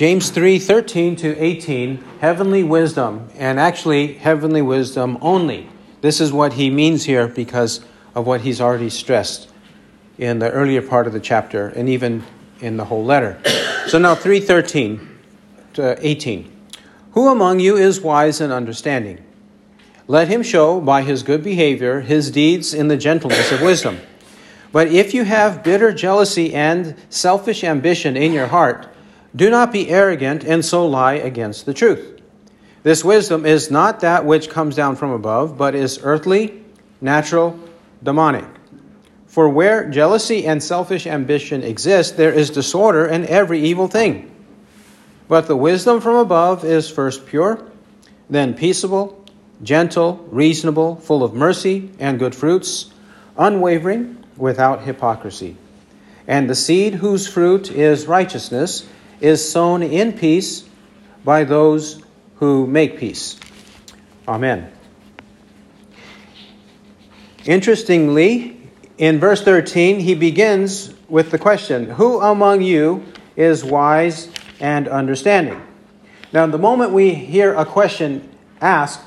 James 3 13 to 18, heavenly wisdom, and actually heavenly wisdom only. This is what he means here because of what he's already stressed in the earlier part of the chapter and even in the whole letter. So now 313 to 18. Who among you is wise and understanding? Let him show by his good behavior his deeds in the gentleness of wisdom. But if you have bitter jealousy and selfish ambition in your heart, do not be arrogant and so lie against the truth. This wisdom is not that which comes down from above, but is earthly, natural, demonic. For where jealousy and selfish ambition exist, there is disorder and every evil thing. But the wisdom from above is first pure, then peaceable, gentle, reasonable, full of mercy and good fruits, unwavering, without hypocrisy. And the seed whose fruit is righteousness is sown in peace by those who make peace. Amen. Interestingly, in verse 13, he begins with the question Who among you is wise and understanding? Now, the moment we hear a question asked,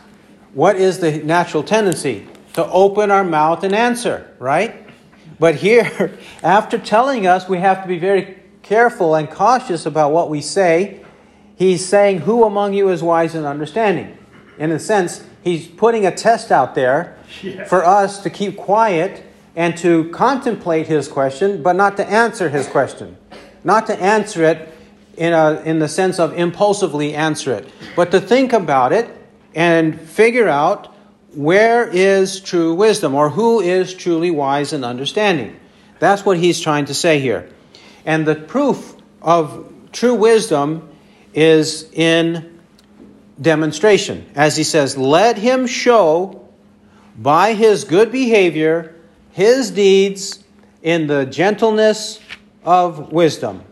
what is the natural tendency? To open our mouth and answer, right? But here, after telling us we have to be very careful and cautious about what we say, he's saying, Who among you is wise and understanding? In a sense, he's putting a test out there yeah. for us to keep quiet and to contemplate his question, but not to answer his question. Not to answer it in, a, in the sense of impulsively answer it, but to think about it and figure out where is true wisdom or who is truly wise and understanding. That's what he's trying to say here. And the proof of true wisdom is in demonstration. As he says, let him show by his good behavior his deeds in the gentleness of wisdom.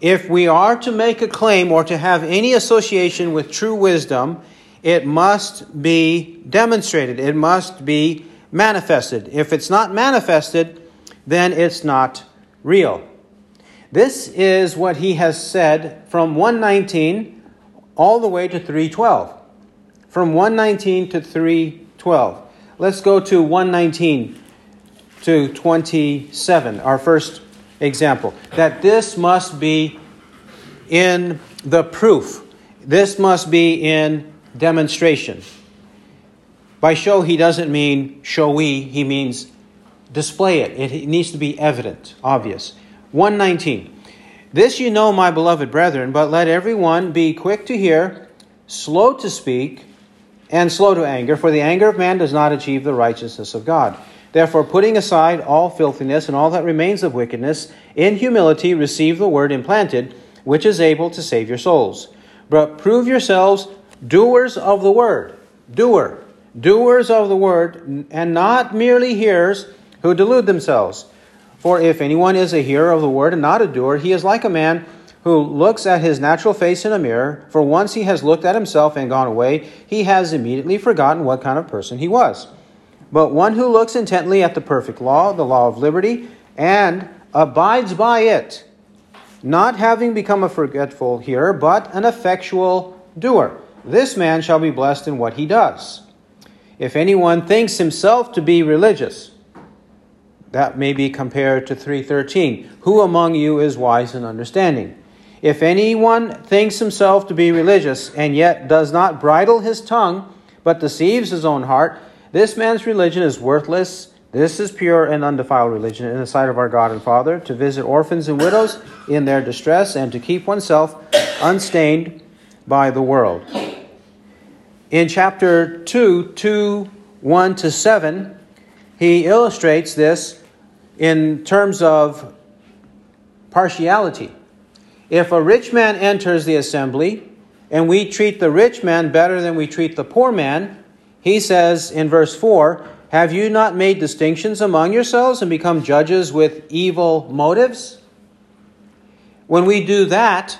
If we are to make a claim or to have any association with true wisdom, it must be demonstrated, it must be manifested. If it's not manifested, then it's not real. This is what he has said from 119 all the way to 312. From 119 to 312. Let's go to 119 to 27, our first example. That this must be in the proof, this must be in demonstration. By show, he doesn't mean showy, he means display it. It needs to be evident, obvious. 119. This you know, my beloved brethren, but let everyone be quick to hear, slow to speak, and slow to anger, for the anger of man does not achieve the righteousness of God. Therefore, putting aside all filthiness and all that remains of wickedness, in humility receive the word implanted, which is able to save your souls. But prove yourselves doers of the word. Doer. Doers of the word, and not merely hearers who delude themselves. For if anyone is a hearer of the word and not a doer, he is like a man who looks at his natural face in a mirror. For once he has looked at himself and gone away, he has immediately forgotten what kind of person he was. But one who looks intently at the perfect law, the law of liberty, and abides by it, not having become a forgetful hearer, but an effectual doer, this man shall be blessed in what he does. If anyone thinks himself to be religious, that may be compared to 313. Who among you is wise and understanding? If anyone thinks himself to be religious and yet does not bridle his tongue, but deceives his own heart, this man's religion is worthless. This is pure and undefiled religion in the sight of our God and Father, to visit orphans and widows in their distress and to keep oneself unstained by the world. In chapter 2, 2 1 to 7, he illustrates this in terms of partiality. If a rich man enters the assembly and we treat the rich man better than we treat the poor man, he says in verse 4 Have you not made distinctions among yourselves and become judges with evil motives? When we do that,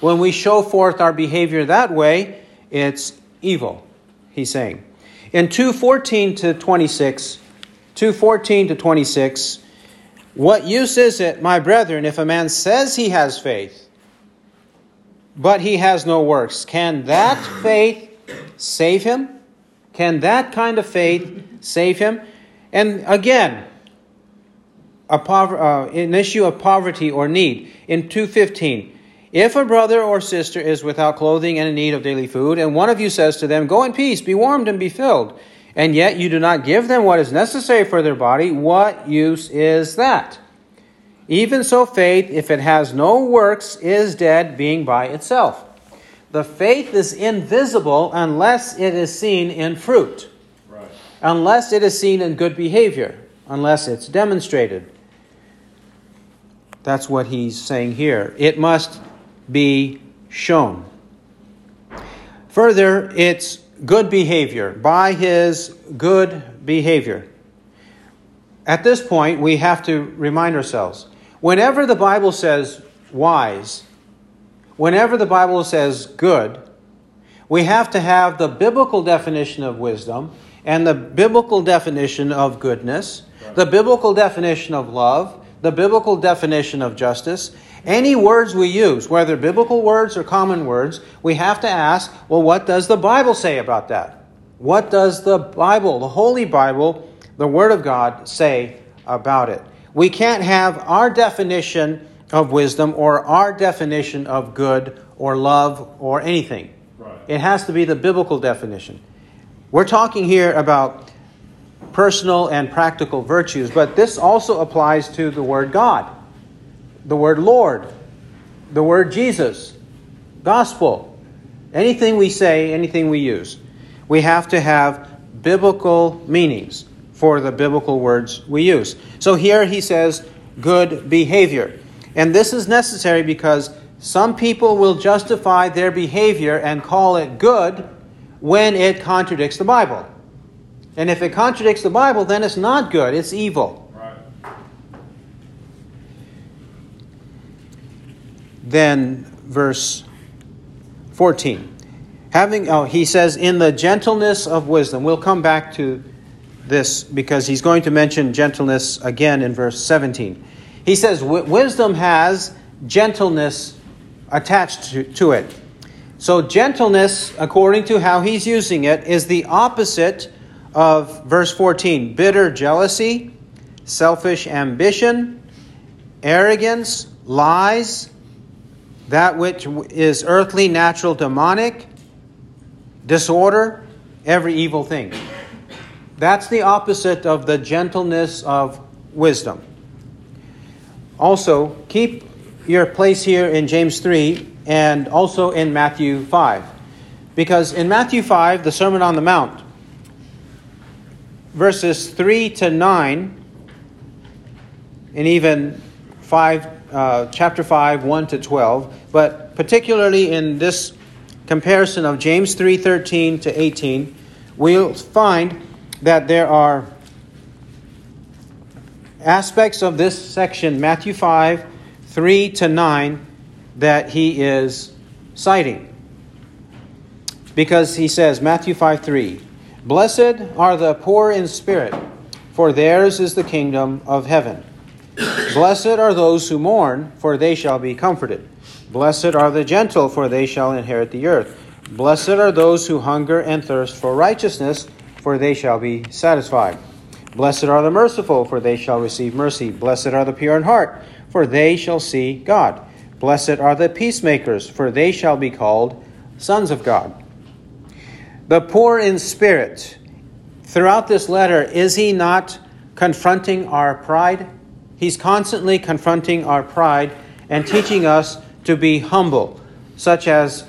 when we show forth our behavior that way, it's evil, he's saying. In 2:14 to 26, 2:14 to 26, what use is it, my brethren, if a man says he has faith, but he has no works. Can that faith save him? Can that kind of faith save him? And again, a pover- uh, an issue of poverty or need in 215. If a brother or sister is without clothing and in need of daily food, and one of you says to them, Go in peace, be warmed and be filled, and yet you do not give them what is necessary for their body, what use is that? Even so, faith, if it has no works, is dead, being by itself. The faith is invisible unless it is seen in fruit, right. unless it is seen in good behavior, unless it's demonstrated. That's what he's saying here. It must be shown. Further, it's good behavior, by his good behavior. At this point, we have to remind ourselves whenever the Bible says wise, whenever the Bible says good, we have to have the biblical definition of wisdom and the biblical definition of goodness, the biblical definition of love, the biblical definition of justice, any words we use, whether biblical words or common words, we have to ask, well, what does the Bible say about that? What does the Bible, the Holy Bible, the Word of God, say about it? We can't have our definition of wisdom or our definition of good or love or anything. Right. It has to be the biblical definition. We're talking here about personal and practical virtues, but this also applies to the Word God the word Lord, the word Jesus, gospel. Anything we say, anything we use, we have to have biblical meanings for the biblical words we use. So here he says good behavior. And this is necessary because some people will justify their behavior and call it good when it contradicts the Bible. And if it contradicts the Bible, then it's not good, it's evil. Then verse 14. Having, oh, he says, in the gentleness of wisdom. We'll come back to this because he's going to mention gentleness again in verse 17. He says, wisdom has gentleness attached to, to it. So, gentleness, according to how he's using it, is the opposite of verse 14 bitter jealousy, selfish ambition, arrogance, lies, that which is earthly, natural, demonic, disorder, every evil thing. That's the opposite of the gentleness of wisdom. Also, keep your place here in James 3 and also in Matthew 5. Because in Matthew 5, the Sermon on the Mount, verses 3 to 9, and even 5 uh, chapter 5, 1 to 12, but particularly in this comparison of James 3, 13 to 18, we'll find that there are aspects of this section, Matthew 5, 3 to 9, that he is citing. Because he says, Matthew 5, 3, Blessed are the poor in spirit, for theirs is the kingdom of heaven. Blessed are those who mourn, for they shall be comforted. Blessed are the gentle, for they shall inherit the earth. Blessed are those who hunger and thirst for righteousness, for they shall be satisfied. Blessed are the merciful, for they shall receive mercy. Blessed are the pure in heart, for they shall see God. Blessed are the peacemakers, for they shall be called sons of God. The poor in spirit. Throughout this letter, is he not confronting our pride? He's constantly confronting our pride and teaching us to be humble, such as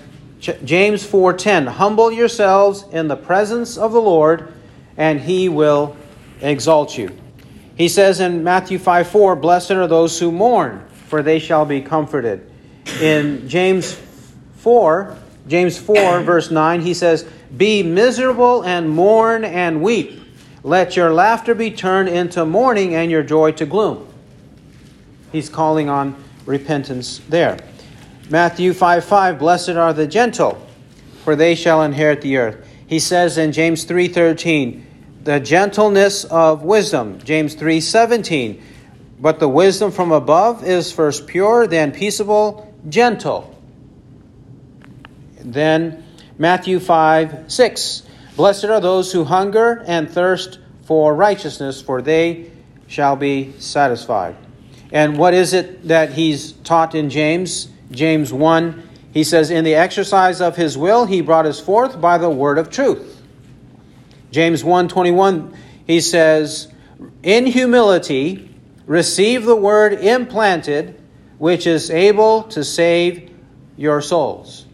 James 4:10, "Humble yourselves in the presence of the Lord, and he will exalt you." He says in Matthew 5:4, "Blessed are those who mourn, for they shall be comforted." In James 4, James 4 verse 9, he says, "Be miserable and mourn and weep. Let your laughter be turned into mourning and your joy to gloom." He's calling on repentance there. Matthew 5 5, Blessed are the gentle, for they shall inherit the earth. He says in James 3 13, the gentleness of wisdom. James 3 17, but the wisdom from above is first pure, then peaceable, gentle. then Matthew 5 6. Blessed are those who hunger and thirst for righteousness, for they shall be satisfied. And what is it that he's taught in James? James 1, he says, In the exercise of his will, he brought us forth by the word of truth. James 1 21, he says, In humility, receive the word implanted, which is able to save your souls.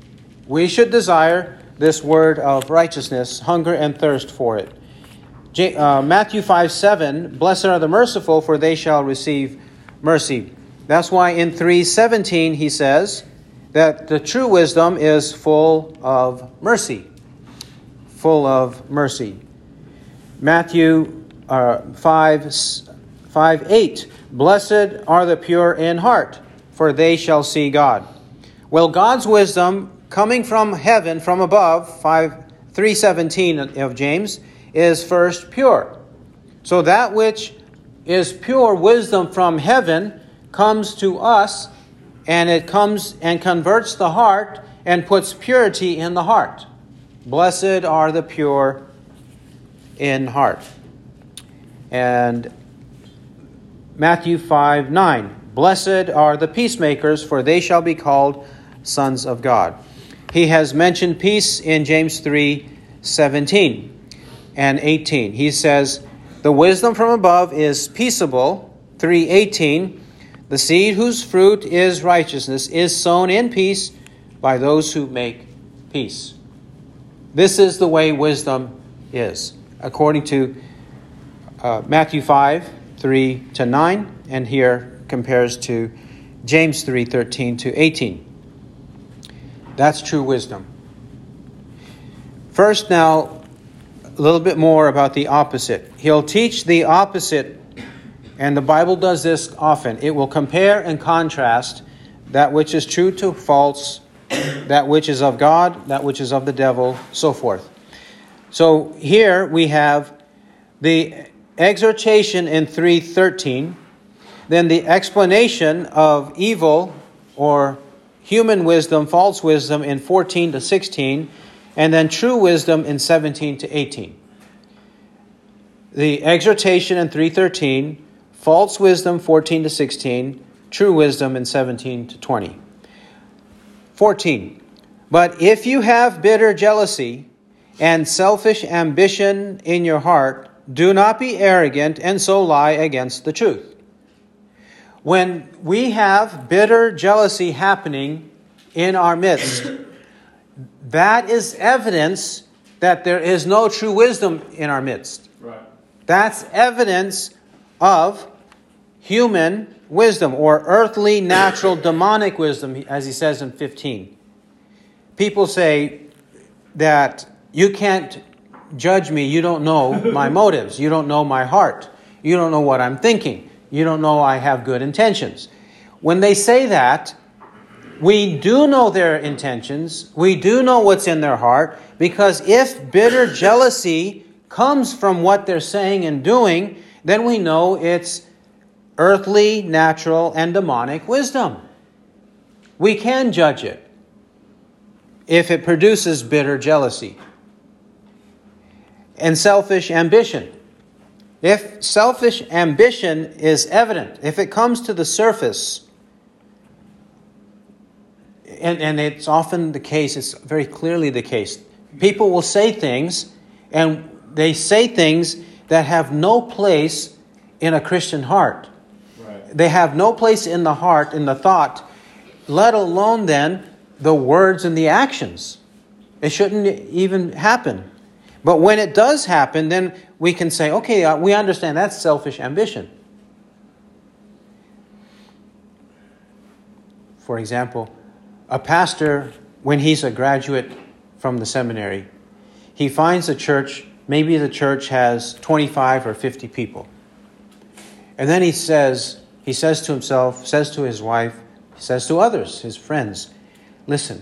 We should desire this word of righteousness, hunger and thirst for it. Uh, Matthew 5 7, Blessed are the merciful, for they shall receive mercy. That's why in 317 he says that the true wisdom is full of mercy. Full of mercy. Matthew uh, 5, 5 8, Blessed are the pure in heart, for they shall see God. Well, God's wisdom coming from heaven, from above, 5, 317 of James, is first pure. So that which is pure wisdom from heaven comes to us and it comes and converts the heart and puts purity in the heart. Blessed are the pure in heart. And Matthew 5 9. Blessed are the peacemakers, for they shall be called sons of God. He has mentioned peace in James 3 17 and 18. He says, The wisdom from above is peaceable. 318. The seed whose fruit is righteousness is sown in peace by those who make peace. This is the way wisdom is, according to uh, Matthew 5 3 to 9, and here compares to James 3 13 to 18. That's true wisdom. First, now, little bit more about the opposite. He'll teach the opposite, and the Bible does this often. It will compare and contrast that which is true to false, that which is of God, that which is of the devil, so forth. So here we have the exhortation in 313, then the explanation of evil or human wisdom, false wisdom in 14 to 16, and then true wisdom in 17 to 18. The exhortation in 313, false wisdom 14 to 16, true wisdom in 17 to 20. 14. But if you have bitter jealousy and selfish ambition in your heart, do not be arrogant and so lie against the truth. When we have bitter jealousy happening in our midst, that is evidence that there is no true wisdom in our midst. Right. That's evidence of human wisdom or earthly, natural, demonic wisdom, as he says in 15. People say that you can't judge me, you don't know my motives, you don't know my heart, you don't know what I'm thinking. You don't know I have good intentions. When they say that, we do know their intentions. We do know what's in their heart because if bitter jealousy comes from what they're saying and doing, then we know it's earthly, natural, and demonic wisdom. We can judge it if it produces bitter jealousy and selfish ambition. If selfish ambition is evident, if it comes to the surface, and, and it's often the case, it's very clearly the case, people will say things, and they say things that have no place in a Christian heart. Right. They have no place in the heart, in the thought, let alone then the words and the actions. It shouldn't even happen. But when it does happen, then we can say, okay, uh, we understand that's selfish ambition. For example, a pastor, when he's a graduate from the seminary, he finds a church, maybe the church has 25 or 50 people. And then he says, he says to himself, says to his wife, he says to others, his friends, listen,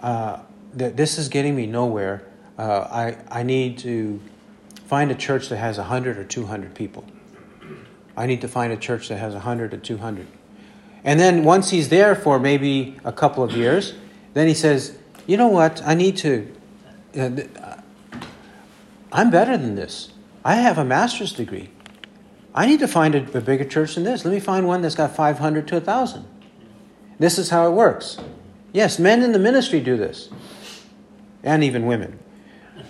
uh, th- this is getting me nowhere uh, I, I need to find a church that has 100 or 200 people. I need to find a church that has 100 or 200. And then once he's there for maybe a couple of years, then he says, you know what? I need to. Uh, I'm better than this. I have a master's degree. I need to find a, a bigger church than this. Let me find one that's got 500 to 1,000. This is how it works. Yes, men in the ministry do this, and even women.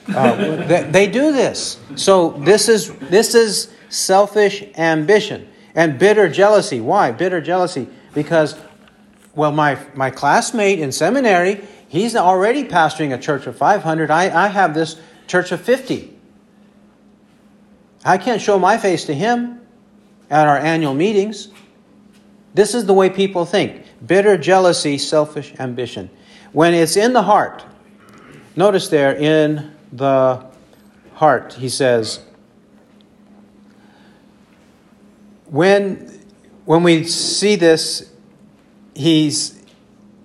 Uh, they, they do this. So this is this is selfish ambition and bitter jealousy. Why bitter jealousy? Because well, my my classmate in seminary, he's already pastoring a church of 500. I, I have this church of 50. I can't show my face to him at our annual meetings. This is the way people think bitter jealousy, selfish ambition. When it's in the heart, notice there in the heart, he says, when, when we see this, he's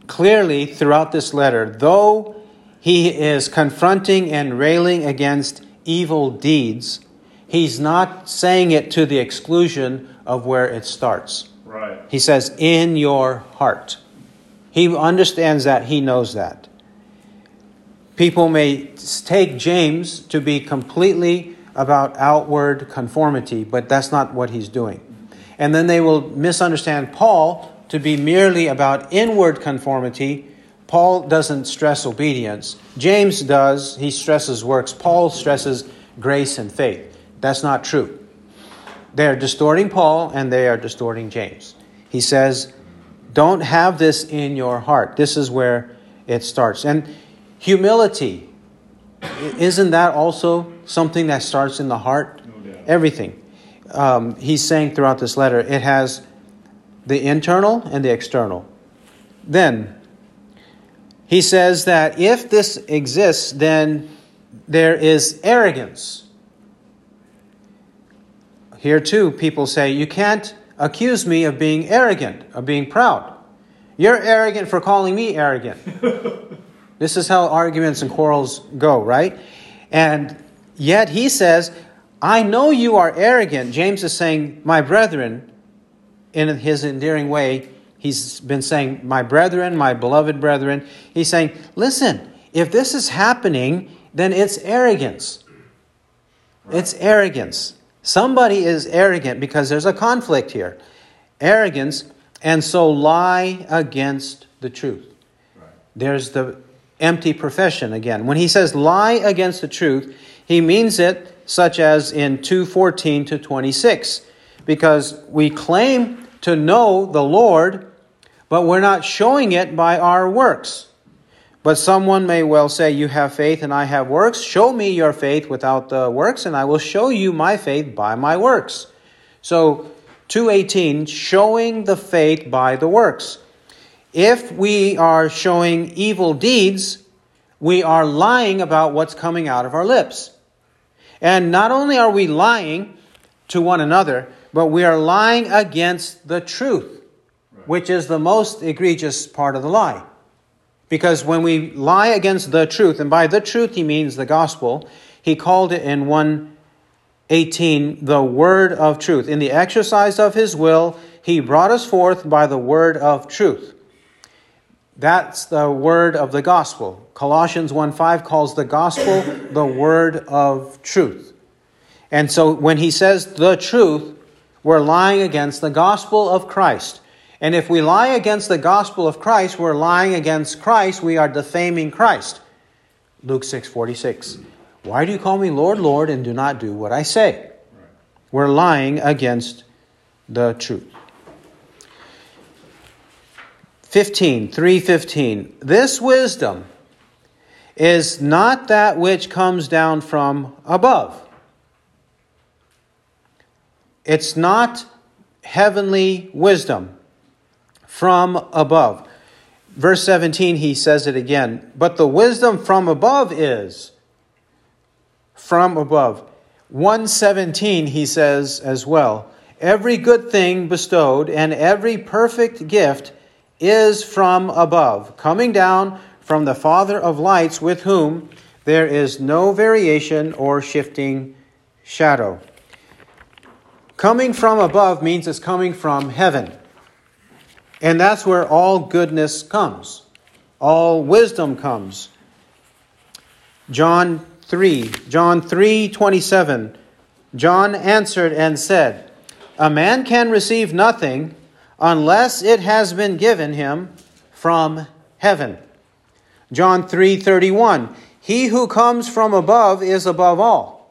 clearly throughout this letter, though he is confronting and railing against evil deeds, he's not saying it to the exclusion of where it starts. Right. He says, in your heart. He understands that, he knows that. People may take James to be completely about outward conformity, but that's not what he's doing. And then they will misunderstand Paul to be merely about inward conformity. Paul doesn't stress obedience. James does. He stresses works. Paul stresses grace and faith. That's not true. They're distorting Paul and they are distorting James. He says, Don't have this in your heart. This is where it starts. And humility, isn't that also something that starts in the heart? No doubt. Everything. Um, he's saying throughout this letter, it has the internal and the external. Then, he says that if this exists, then there is arrogance. Here, too, people say, You can't accuse me of being arrogant, of being proud. You're arrogant for calling me arrogant. this is how arguments and quarrels go, right? And yet he says, I know you are arrogant. James is saying, My brethren, in his endearing way, he's been saying, My brethren, my beloved brethren. He's saying, Listen, if this is happening, then it's arrogance. It's arrogance. Somebody is arrogant because there's a conflict here. Arrogance, and so lie against the truth. Right. There's the empty profession again. When he says lie against the truth, he means it such as in 2:14 to 26 because we claim to know the Lord, but we're not showing it by our works. But someone may well say, You have faith and I have works. Show me your faith without the works, and I will show you my faith by my works. So, 218, showing the faith by the works. If we are showing evil deeds, we are lying about what's coming out of our lips. And not only are we lying to one another, but we are lying against the truth, which is the most egregious part of the lie. Because when we lie against the truth, and by the truth he means the gospel, he called it in 118 the word of truth. In the exercise of his will, he brought us forth by the word of truth. That's the word of the gospel. Colossians 1 5 calls the gospel the word of truth. And so when he says the truth, we're lying against the gospel of Christ. And if we lie against the gospel of Christ, we're lying against Christ, we are defaming Christ. Luke 6:46. Why do you call me Lord, Lord and do not do what I say? We're lying against the truth. 15, 315. This wisdom is not that which comes down from above. It's not heavenly wisdom from above. Verse 17, he says it again. But the wisdom from above is from above. 117, he says as well. Every good thing bestowed and every perfect gift is from above, coming down from the Father of lights, with whom there is no variation or shifting shadow. Coming from above means it's coming from heaven. And that's where all goodness comes, all wisdom comes. John 3, John 3 27. John answered and said, A man can receive nothing unless it has been given him from heaven. John 3 31. He who comes from above is above all.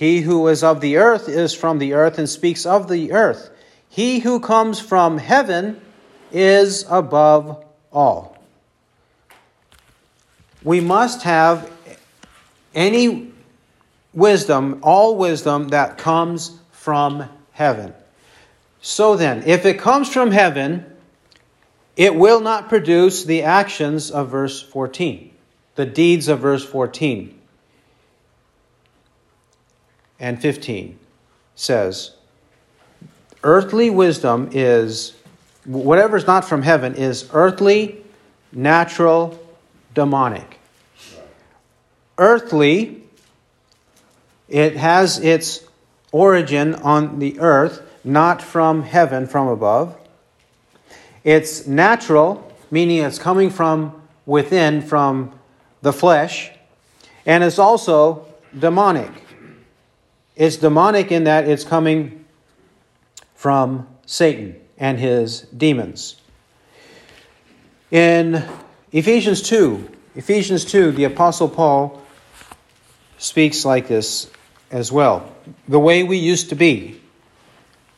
He who is of the earth is from the earth and speaks of the earth. He who comes from heaven is above all. We must have any wisdom, all wisdom that comes from heaven. So then, if it comes from heaven, it will not produce the actions of verse 14, the deeds of verse 14 and 15 says, Earthly wisdom is, whatever's not from heaven, is earthly, natural, demonic. Earthly, it has its origin on the earth, not from heaven, from above. It's natural, meaning it's coming from within, from the flesh. And it's also demonic. It's demonic in that it's coming from Satan and his demons. In Ephesians 2, Ephesians 2, the Apostle Paul speaks like this as well. The way we used to be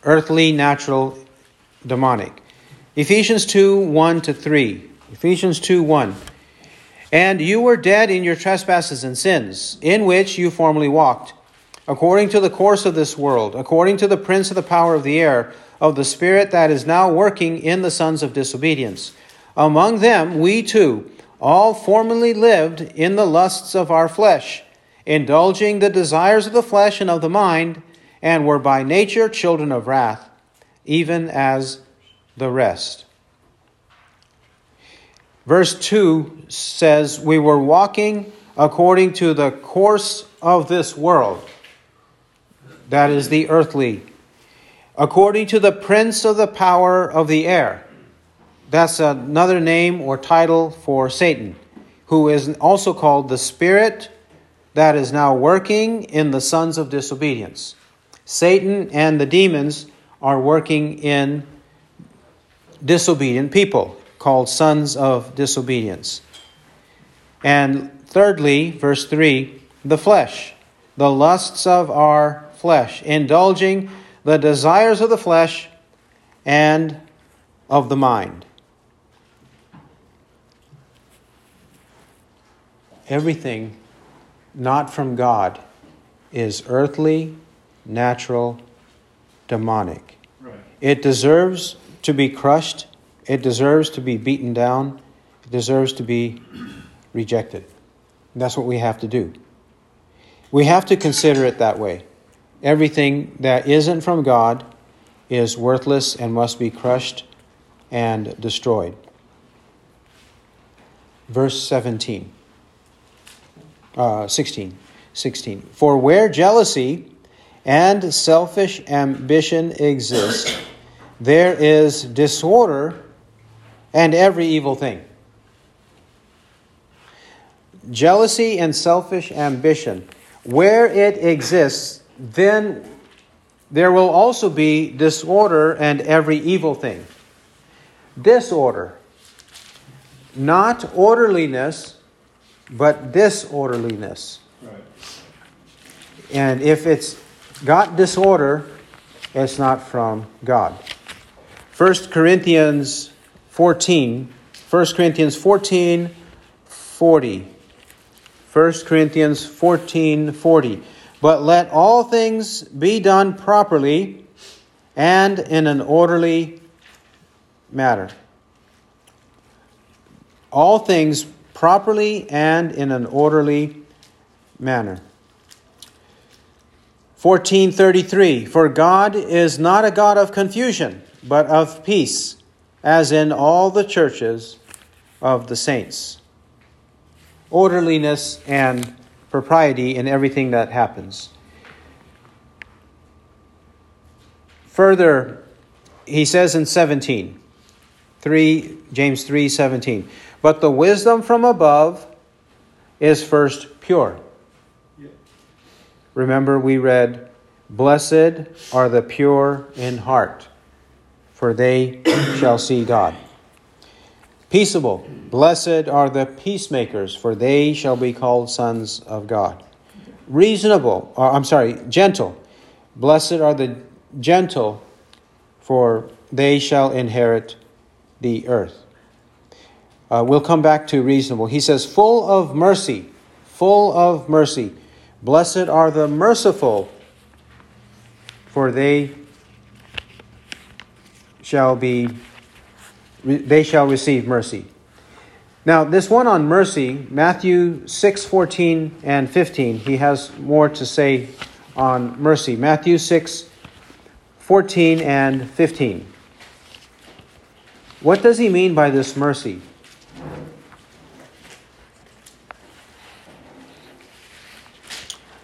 earthly, natural, demonic. Ephesians 2 1 to 3. Ephesians 2 1. And you were dead in your trespasses and sins, in which you formerly walked according to the course of this world, according to the prince of the power of the air, of the spirit that is now working in the sons of disobedience. Among them, we too, all formerly lived in the lusts of our flesh, indulging the desires of the flesh and of the mind, and were by nature children of wrath, even as the rest. Verse 2 says, We were walking according to the course of this world that is the earthly, according to the prince of the power of the air. That's another name or title for Satan, who is also called the spirit that is now working in the sons of disobedience. Satan and the demons are working in disobedient people, called sons of disobedience. And thirdly, verse 3 the flesh, the lusts of our flesh, indulging the desires of the flesh and of the mind. Everything not from God is earthly, natural, demonic. Right. It deserves to be crushed, it deserves to be beaten down, it deserves to be rejected. And that's what we have to do. We have to consider it that way. Everything that isn't from God is worthless and must be crushed and destroyed. Verse 17. Uh, 16. 16. For where jealousy and selfish ambition exist, there is disorder and every evil thing. Jealousy and selfish ambition, where it exists, then there will also be disorder and every evil thing. Disorder. Not orderliness, but disorderliness. Right. And if it's got disorder, it's not from God. 1 Corinthians 14, 1 Corinthians 14, 40. 1 Corinthians 14, 40. But let all things be done properly and in an orderly manner. All things properly and in an orderly manner. 1433 For God is not a God of confusion, but of peace, as in all the churches of the saints. Orderliness and propriety in everything that happens. Further, he says in 17, 3, James 3 17, but the wisdom from above is first pure. Remember, we read, Blessed are the pure in heart, for they shall see God. Peaceable, blessed are the peacemakers, for they shall be called sons of God. Reasonable, or, uh, I'm sorry, gentle, blessed are the gentle, for they shall inherit the earth. Uh, we'll come back to reasonable. He says, full of mercy, full of mercy. Blessed are the merciful, for they shall be they shall receive mercy. Now, this one on mercy, Matthew 6, 14 and 15, he has more to say on mercy. Matthew 6, 14 and 15. What does he mean by this mercy?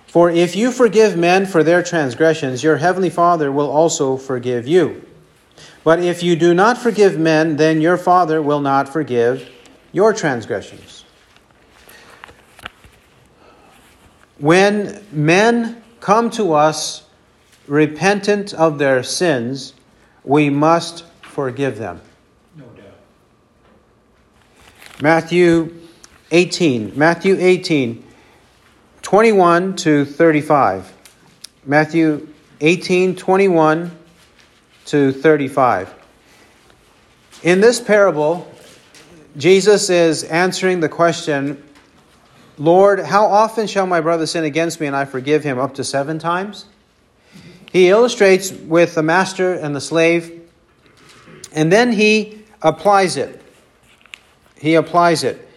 For if you forgive men for their transgressions, your heavenly Father will also forgive you. But if you do not forgive men, then your Father will not forgive your transgressions. When men come to us repentant of their sins, we must forgive them. No doubt. Matthew 18. Matthew 18, 21 to 35. Matthew 18, 21 to 35. In this parable, Jesus is answering the question Lord, how often shall my brother sin against me and I forgive him? Up to seven times? He illustrates with the master and the slave, and then he applies it. He applies it.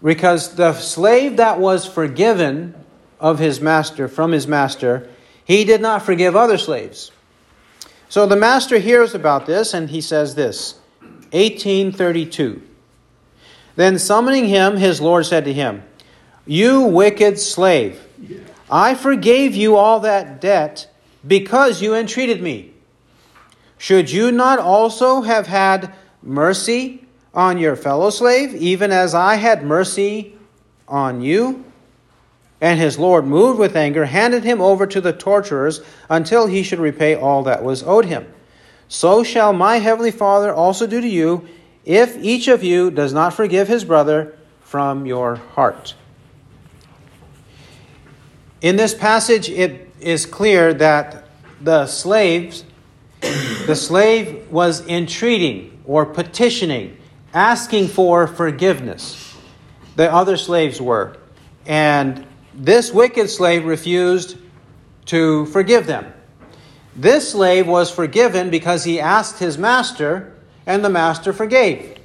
Because the slave that was forgiven of his master, from his master, he did not forgive other slaves. So the master hears about this and he says this 1832. Then summoning him, his Lord said to him, You wicked slave, I forgave you all that debt because you entreated me. Should you not also have had mercy on your fellow slave, even as I had mercy on you? And his Lord, moved with anger, handed him over to the torturers until he should repay all that was owed him. So shall my heavenly Father also do to you, if each of you does not forgive his brother from your heart. In this passage, it is clear that the slaves, the slave was entreating or petitioning, asking for forgiveness. The other slaves were. And this wicked slave refused to forgive them. This slave was forgiven because he asked his master, and the master forgave.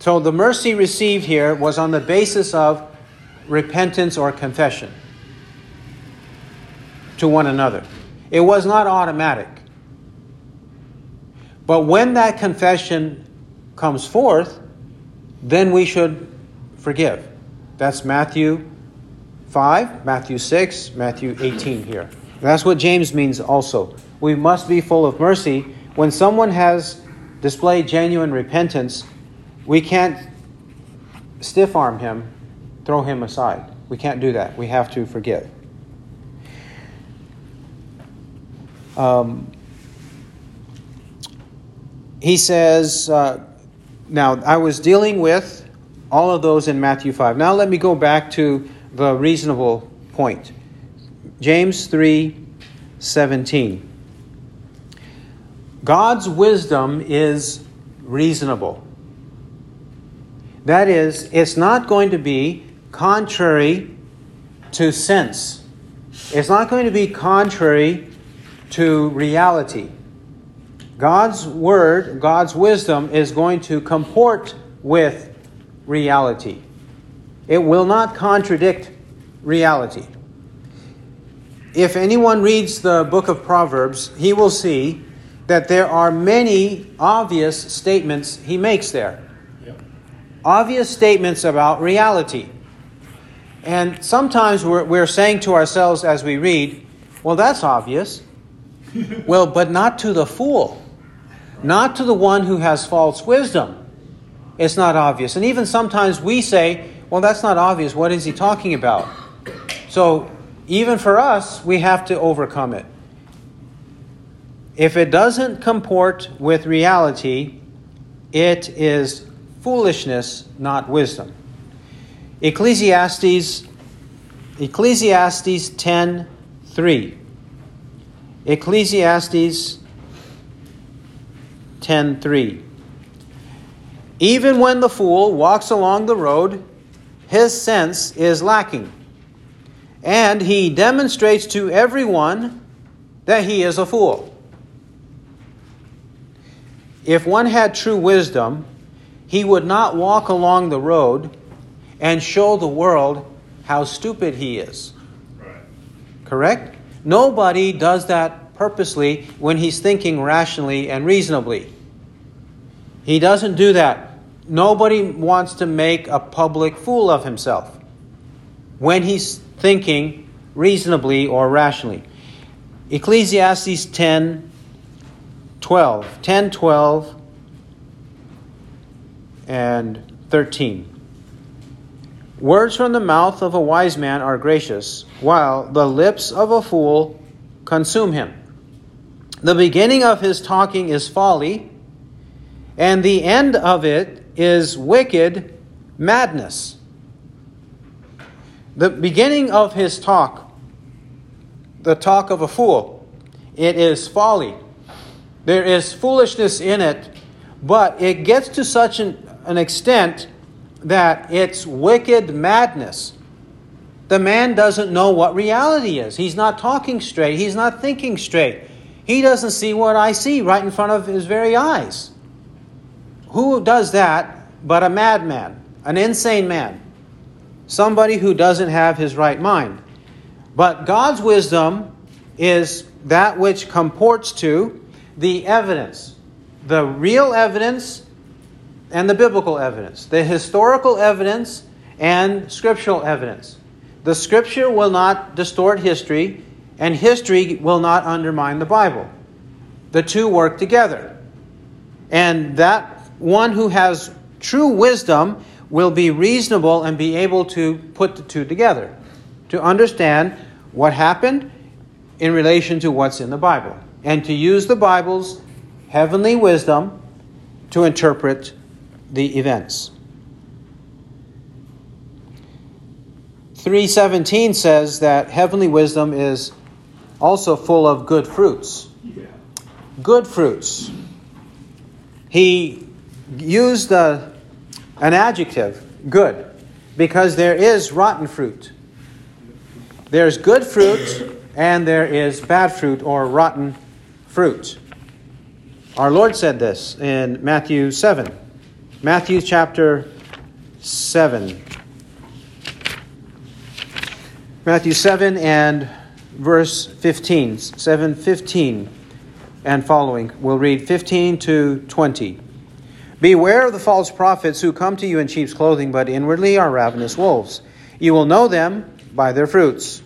So the mercy received here was on the basis of repentance or confession to one another. It was not automatic. But when that confession comes forth, then we should forgive. That's Matthew 5, Matthew 6, Matthew 18 here. That's what James means also. We must be full of mercy. When someone has displayed genuine repentance, we can't stiff arm him, throw him aside. We can't do that. We have to forgive. Um, he says, uh, now I was dealing with all of those in Matthew 5. Now let me go back to the reasonable point. James 3 17. God's wisdom is reasonable. That is, it's not going to be contrary to sense. It's not going to be contrary to reality. God's word, God's wisdom is going to comport with reality. It will not contradict reality. If anyone reads the book of Proverbs, he will see that there are many obvious statements he makes there. Yep. Obvious statements about reality. And sometimes we're, we're saying to ourselves as we read, well, that's obvious. well, but not to the fool, not to the one who has false wisdom it's not obvious. And even sometimes we say, well, that's not obvious. What is he talking about? So, even for us, we have to overcome it. If it doesn't comport with reality, it is foolishness, not wisdom. Ecclesiastes Ecclesiastes 10:3 Ecclesiastes 10:3 Even when the fool walks along the road, his sense is lacking, and he demonstrates to everyone that he is a fool. If one had true wisdom, he would not walk along the road and show the world how stupid he is. Right. Correct? Nobody does that purposely when he's thinking rationally and reasonably. He doesn't do that. Nobody wants to make a public fool of himself when he's thinking reasonably or rationally. Ecclesiastes 10 12. 10, 12, and 13. Words from the mouth of a wise man are gracious, while the lips of a fool consume him. The beginning of his talking is folly, and the end of it is wicked madness. The beginning of his talk, the talk of a fool, it is folly. There is foolishness in it, but it gets to such an, an extent that it's wicked madness. The man doesn't know what reality is. He's not talking straight. He's not thinking straight. He doesn't see what I see right in front of his very eyes. Who does that but a madman, an insane man? Somebody who doesn't have his right mind. But God's wisdom is that which comports to the evidence, the real evidence and the biblical evidence, the historical evidence and scriptural evidence. The scripture will not distort history, and history will not undermine the Bible. The two work together. And that one who has true wisdom will be reasonable and be able to put the two together, to understand what happened in relation to what's in the Bible and to use the Bible's heavenly wisdom to interpret the events. 317 says that heavenly wisdom is also full of good fruits. Yeah. Good fruits. He used a, an adjective, good, because there is rotten fruit. There's good fruit and there is bad fruit or rotten fruit. Our Lord said this in Matthew 7. Matthew chapter 7. Matthew 7 and verse 15. 7 15 and following. We'll read 15 to 20. Beware of the false prophets who come to you in sheep's clothing, but inwardly are ravenous wolves. You will know them by their fruits.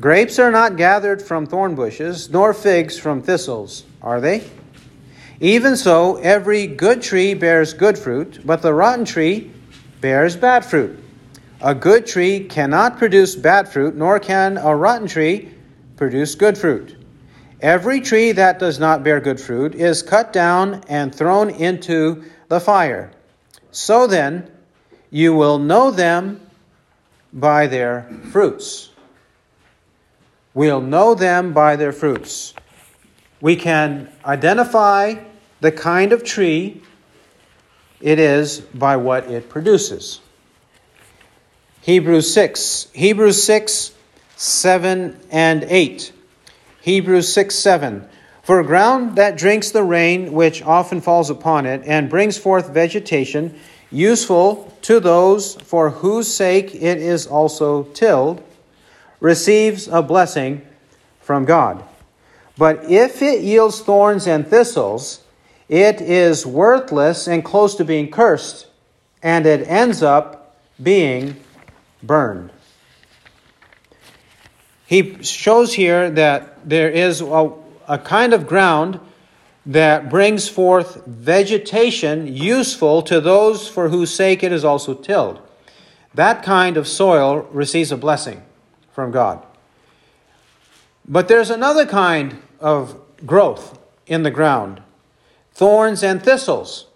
Grapes are not gathered from thorn bushes, nor figs from thistles, are they? Even so, every good tree bears good fruit, but the rotten tree bears bad fruit. A good tree cannot produce bad fruit, nor can a rotten tree produce good fruit. Every tree that does not bear good fruit is cut down and thrown into the fire. So then, you will know them by their fruits. We'll know them by their fruits. We can identify the kind of tree it is by what it produces. Hebrews 6. Hebrews 6, 7 and 8. Hebrews 6, 7. For ground that drinks the rain which often falls upon it and brings forth vegetation, useful to those for whose sake it is also tilled, receives a blessing from God. But if it yields thorns and thistles, it is worthless and close to being cursed, and it ends up being burned. He shows here that there is a, a kind of ground that brings forth vegetation useful to those for whose sake it is also tilled. that kind of soil receives a blessing from God. But there's another kind of growth in the ground thorns and thistles.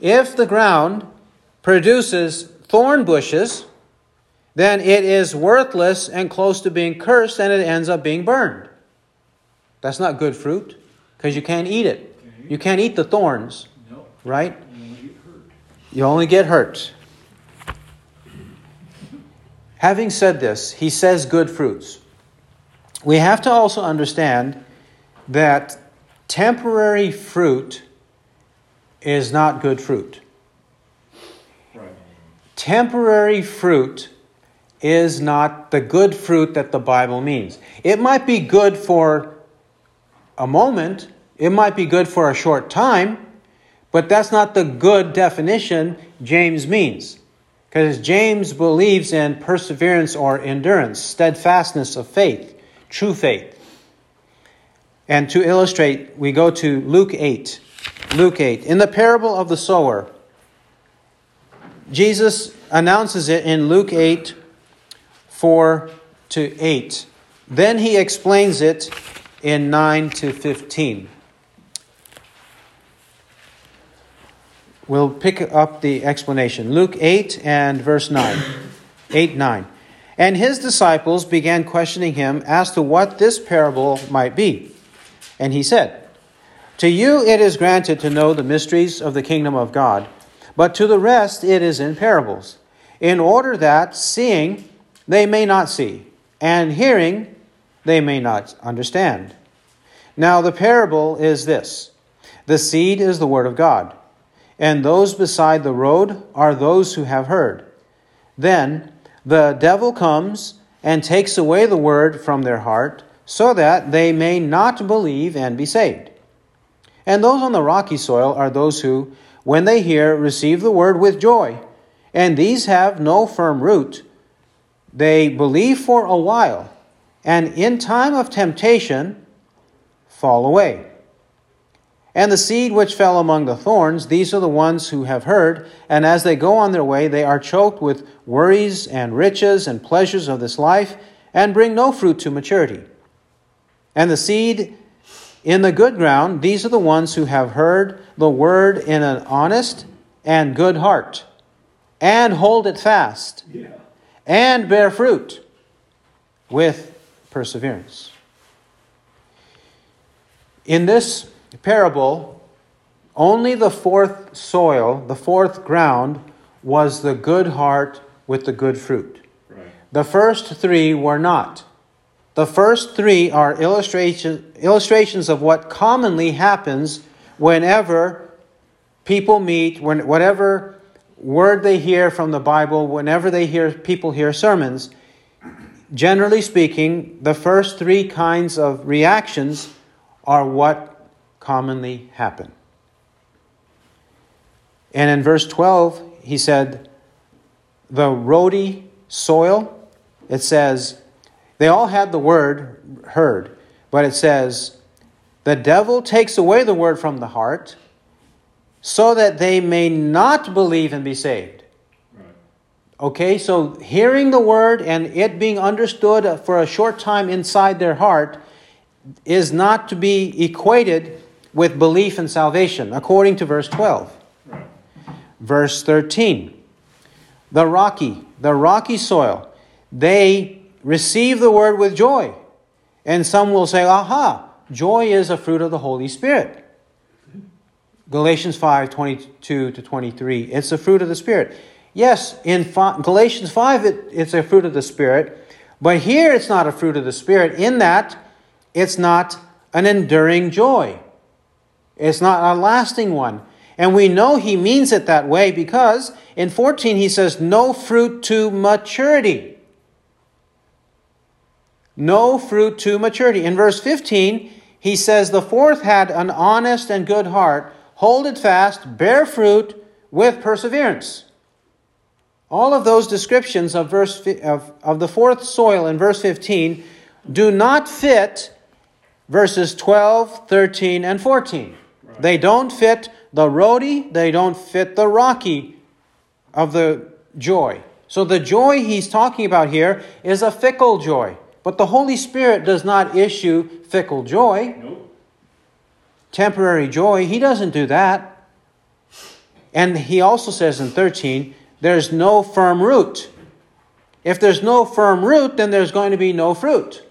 If the ground produces thorn bushes, then it is worthless and close to being cursed and it ends up being burned. That's not good fruit because you can't eat it. You can't eat the thorns, right? You only get hurt. Having said this, he says good fruits. We have to also understand that temporary fruit is not good fruit. Right. Temporary fruit is not the good fruit that the Bible means. It might be good for a moment, it might be good for a short time, but that's not the good definition James means. Because James believes in perseverance or endurance, steadfastness of faith, true faith. And to illustrate, we go to Luke 8. Luke 8. In the parable of the sower, Jesus announces it in Luke 8 4 to 8. Then he explains it in 9 to 15. We'll pick up the explanation. Luke 8 and verse 9. 8 9. And his disciples began questioning him as to what this parable might be. And he said, To you it is granted to know the mysteries of the kingdom of God, but to the rest it is in parables, in order that, seeing, they may not see, and hearing, they may not understand. Now, the parable is this the seed is the word of God, and those beside the road are those who have heard. Then the devil comes and takes away the word from their heart so that they may not believe and be saved. And those on the rocky soil are those who, when they hear, receive the word with joy. And these have no firm root. They believe for a while, and in time of temptation fall away. And the seed which fell among the thorns, these are the ones who have heard, and as they go on their way, they are choked with worries and riches and pleasures of this life, and bring no fruit to maturity. And the seed in the good ground, these are the ones who have heard the word in an honest and good heart, and hold it fast, Yeah. And bear fruit with perseverance. In this parable, only the fourth soil, the fourth ground, was the good heart with the good fruit. Right. The first three were not. The first three are illustration, illustrations of what commonly happens whenever people meet, when, whatever word they hear from the Bible, whenever they hear people hear sermons. Generally speaking, the first three kinds of reactions are what commonly happen. And in verse 12, he said, the rody soil, it says, they all had the word heard, but it says, the devil takes away the word from the heart so that they may not believe and be saved. Right. Okay, so hearing the word and it being understood for a short time inside their heart is not to be equated with belief and salvation, according to verse 12. Right. Verse 13 the rocky, the rocky soil, they receive the word with joy. And some will say, aha, joy is a fruit of the Holy Spirit. Galatians 5 22 to 23. It's the fruit of the Spirit. Yes, in fi- Galatians 5, it, it's a fruit of the Spirit. But here it's not a fruit of the Spirit, in that it's not an enduring joy. It's not a lasting one. And we know he means it that way because in 14 he says, no fruit to maturity. No fruit to maturity. In verse 15, he says, the fourth had an honest and good heart, hold it fast, bear fruit with perseverance. All of those descriptions of, verse, of, of the fourth soil in verse 15 do not fit verses 12, 13, and 14. They don't fit the roady, they don't fit the rocky of the joy. So the joy he's talking about here is a fickle joy. But the Holy Spirit does not issue fickle joy, Nope. Temporary joy. He doesn't do that. And he also says in 13, there's no firm root. If there's no firm root, then there's going to be no fruit.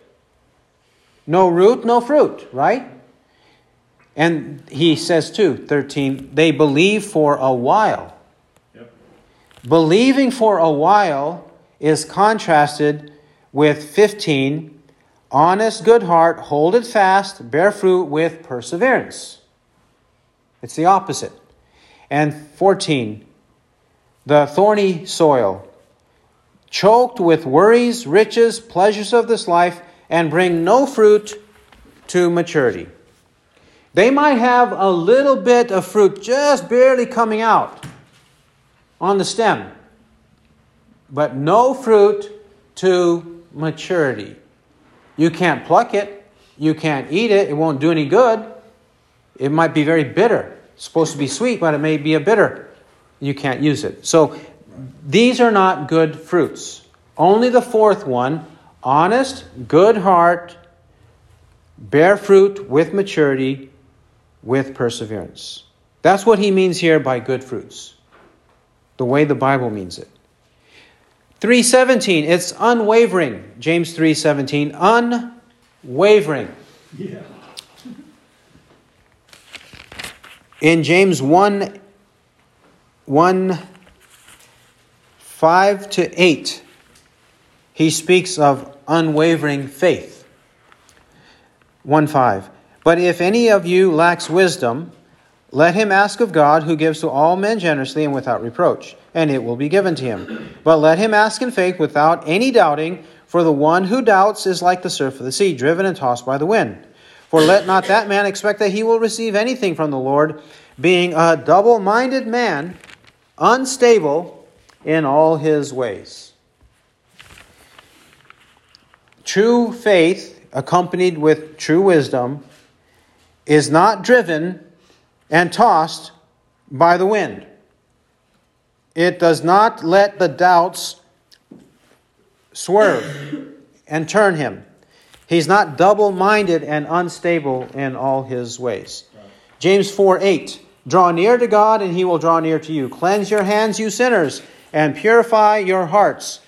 No root, no fruit, right? And he says too, 13, they believe for a while. Yep. Believing for a while is contrasted with 15, honest, good heart, hold it fast, bear fruit with perseverance. It's the opposite. And 14, the thorny soil, choked with worries, riches, pleasures of this life, and bring no fruit to maturity. They might have a little bit of fruit just barely coming out on the stem, but no fruit to maturity. You can't pluck it, you can't eat it, it won't do any good. It might be very bitter. It's supposed to be sweet, but it may be a bitter. You can't use it. So these are not good fruits. Only the fourth one honest, good heart, bear fruit with maturity, with perseverance. That's what he means here by good fruits, the way the Bible means it. 317 it's unwavering. James 317 unwavering. Yeah. in james 1 1 5 to 8 he speaks of unwavering faith. 1 5 but if any of you lacks wisdom let him ask of god who gives to all men generously and without reproach and it will be given to him. But let him ask in faith without any doubting for the one who doubts is like the surf of the sea driven and tossed by the wind. For let not that man expect that he will receive anything from the lord being a double minded man unstable in all his ways. True faith, accompanied with true wisdom, is not driven and tossed by the wind. It does not let the doubts swerve and turn him. He's not double minded and unstable in all his ways. James 4 8 Draw near to God, and he will draw near to you. Cleanse your hands, you sinners, and purify your hearts,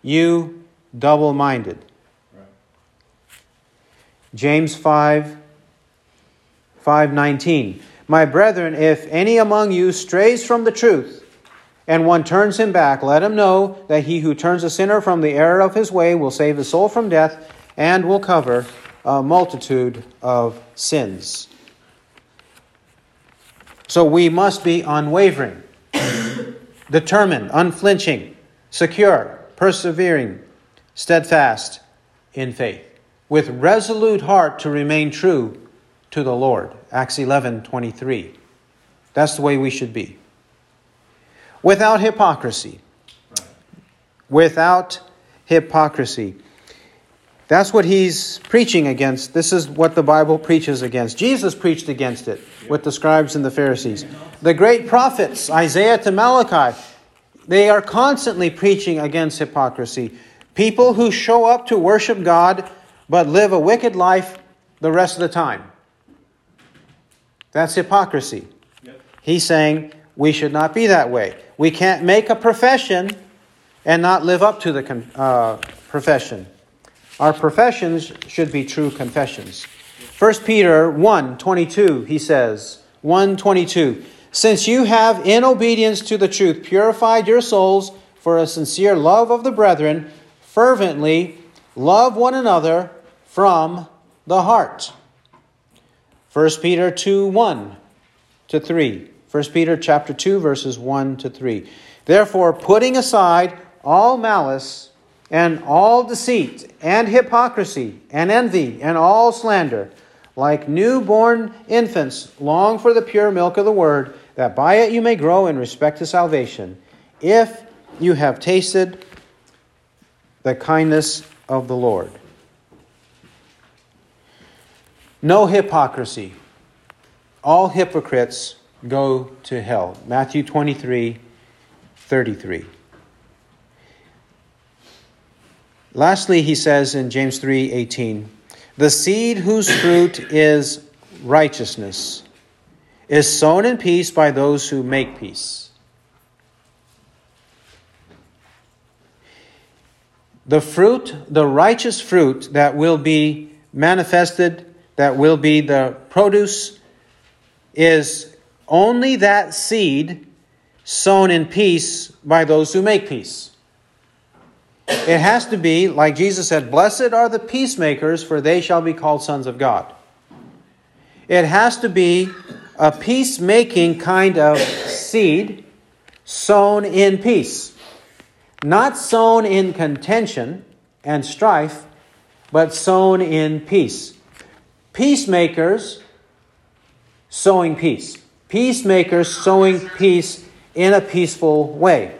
you double minded. James 5 5:19 My brethren if any among you strays from the truth and one turns him back let him know that he who turns a sinner from the error of his way will save his soul from death and will cover a multitude of sins So we must be unwavering determined unflinching secure persevering steadfast in faith with resolute heart to remain true to the Lord. Acts 11 23. That's the way we should be. Without hypocrisy. Without hypocrisy. That's what he's preaching against. This is what the Bible preaches against. Jesus preached against it with the scribes and the Pharisees. The great prophets, Isaiah to Malachi, they are constantly preaching against hypocrisy. People who show up to worship God but live a wicked life the rest of the time. That's hypocrisy. Yep. He's saying we should not be that way. We can't make a profession and not live up to the con- uh, profession. Our professions should be true confessions. 1 Peter 1 22, he says, 1 22, Since you have, in obedience to the truth, purified your souls for a sincere love of the brethren, fervently love one another from the heart. 1 Peter 2 1 to 3. 1 Peter chapter 2 verses 1 to 3. Therefore, putting aside all malice and all deceit and hypocrisy and envy and all slander, like newborn infants, long for the pure milk of the word, that by it you may grow in respect to salvation, if you have tasted the kindness of the Lord. No hypocrisy. All hypocrites go to hell. Matthew 23 33. Lastly, he says in James 3:18, "The seed whose fruit is righteousness is sown in peace by those who make peace." The fruit, the righteous fruit that will be manifested, that will be the produce, is only that seed sown in peace by those who make peace. It has to be, like Jesus said, Blessed are the peacemakers, for they shall be called sons of God. It has to be a peacemaking kind of seed sown in peace, not sown in contention and strife, but sown in peace. Peacemakers sowing peace. Peacemakers sowing peace in a peaceful way.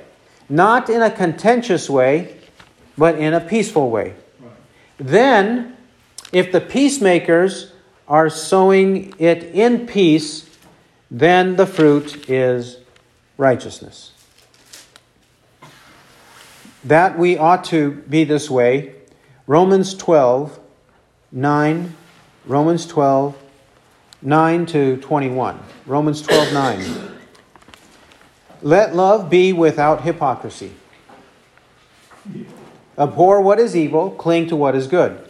Not in a contentious way, but in a peaceful way. Then, if the peacemakers are sowing it in peace, then the fruit is righteousness. That we ought to be this way. Romans 12, 9, Romans 12, 9 to 21. Romans 12, 9. Let love be without hypocrisy. Abhor what is evil, cling to what is good.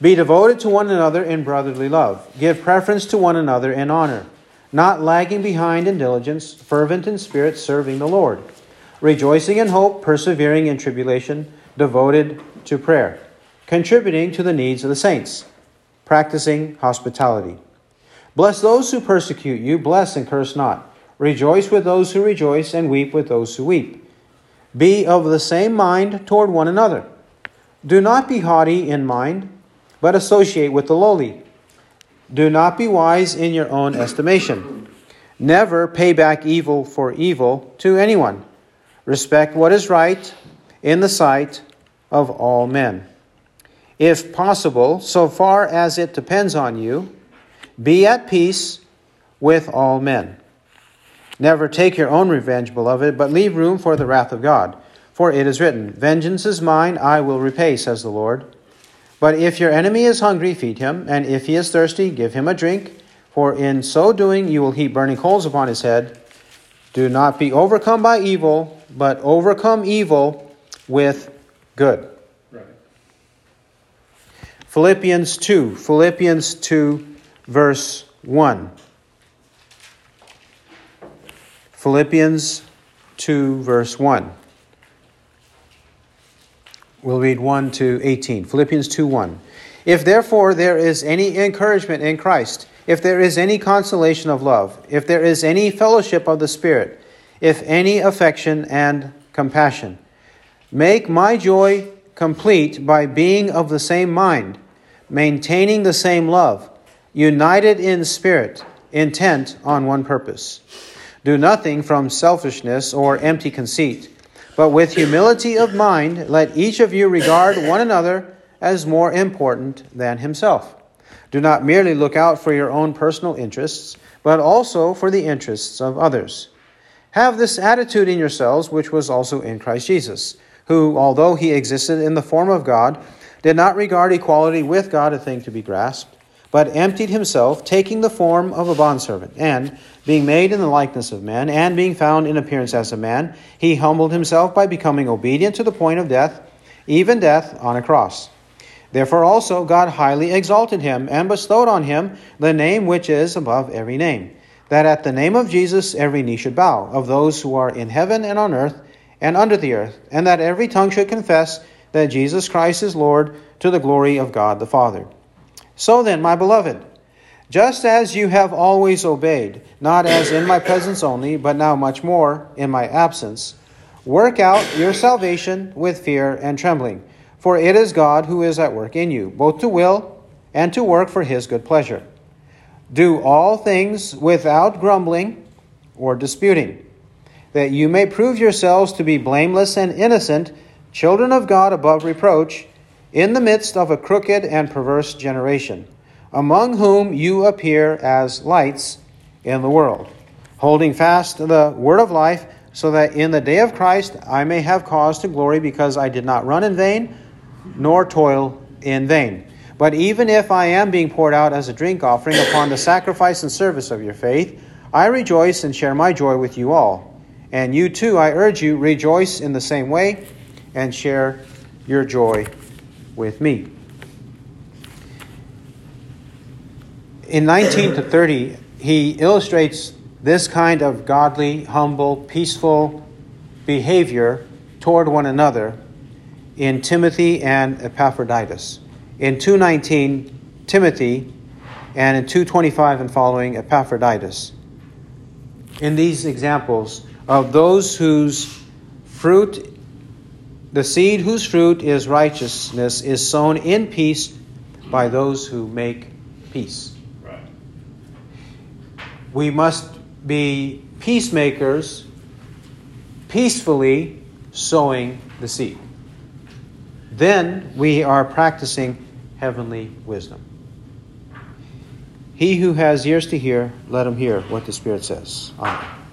Be devoted to one another in brotherly love. Give preference to one another in honor, not lagging behind in diligence, fervent in spirit, serving the Lord. Rejoicing in hope, persevering in tribulation, devoted to prayer, contributing to the needs of the saints, practicing hospitality. Bless those who persecute you, bless and curse not. Rejoice with those who rejoice, and weep with those who weep. Be of the same mind toward one another. Do not be haughty in mind, but associate with the lowly. Do not be wise in your own estimation. Never pay back evil for evil to anyone. Respect what is right in the sight of all men. If possible, so far as it depends on you, be at peace with all men. Never take your own revenge, beloved, but leave room for the wrath of God. For it is written, Vengeance is mine, I will repay, says the Lord. But if your enemy is hungry, feed him, and if he is thirsty, give him a drink, for in so doing you will heap burning coals upon his head. Do not be overcome by evil, but overcome evil with good. Philippians 2, Philippians 2, verse 1. Philippians 2, verse 1. We'll read 1 to 18. Philippians 2 1. If therefore there is any encouragement in Christ, if there is any consolation of love, if there is any fellowship of the Spirit, if any affection and compassion, make my joy complete by being of the same mind, maintaining the same love, united in spirit, intent on one purpose. Do nothing from selfishness or empty conceit, but with humility of mind, let each of you regard one another as more important than himself. Do not merely look out for your own personal interests, but also for the interests of others. Have this attitude in yourselves, which was also in Christ Jesus, who, although he existed in the form of God, did not regard equality with God a thing to be grasped, but emptied himself, taking the form of a bondservant, and being made in the likeness of men, and being found in appearance as a man, he humbled himself by becoming obedient to the point of death, even death on a cross. Therefore also God highly exalted him, and bestowed on him the name which is above every name, that at the name of Jesus every knee should bow, of those who are in heaven and on earth and under the earth, and that every tongue should confess that Jesus Christ is Lord, to the glory of God the Father. So then, my beloved, just as you have always obeyed, not as in my presence only, but now much more in my absence, work out your salvation with fear and trembling. For it is God who is at work in you, both to will and to work for his good pleasure. Do all things without grumbling or disputing, that you may prove yourselves to be blameless and innocent, children of God above reproach, in the midst of a crooked and perverse generation among whom you appear as lights in the world, holding fast the word of life, so that in the day of Christ I may have cause to glory, because I did not run in vain, nor toil in vain. But even if I am being poured out as a drink offering upon the sacrifice and service of your faith, I rejoice and share my joy with you all. And you too, I urge you, rejoice in the same way and share your joy with me. In 19 to 30, he illustrates this kind of godly, humble, peaceful behavior toward one another in Timothy and Epaphroditus. In 2:19, Timothy, and in 2:25 and following, Epaphroditus. In these examples of those whose fruit, the seed whose fruit is righteousness, is sown in peace by those who make peace. Right. We must be peacemakers, peacefully sowing the seed. Then we are practicing heavenly wisdom. He who has ears to hear, let him hear what the Spirit says. Amen.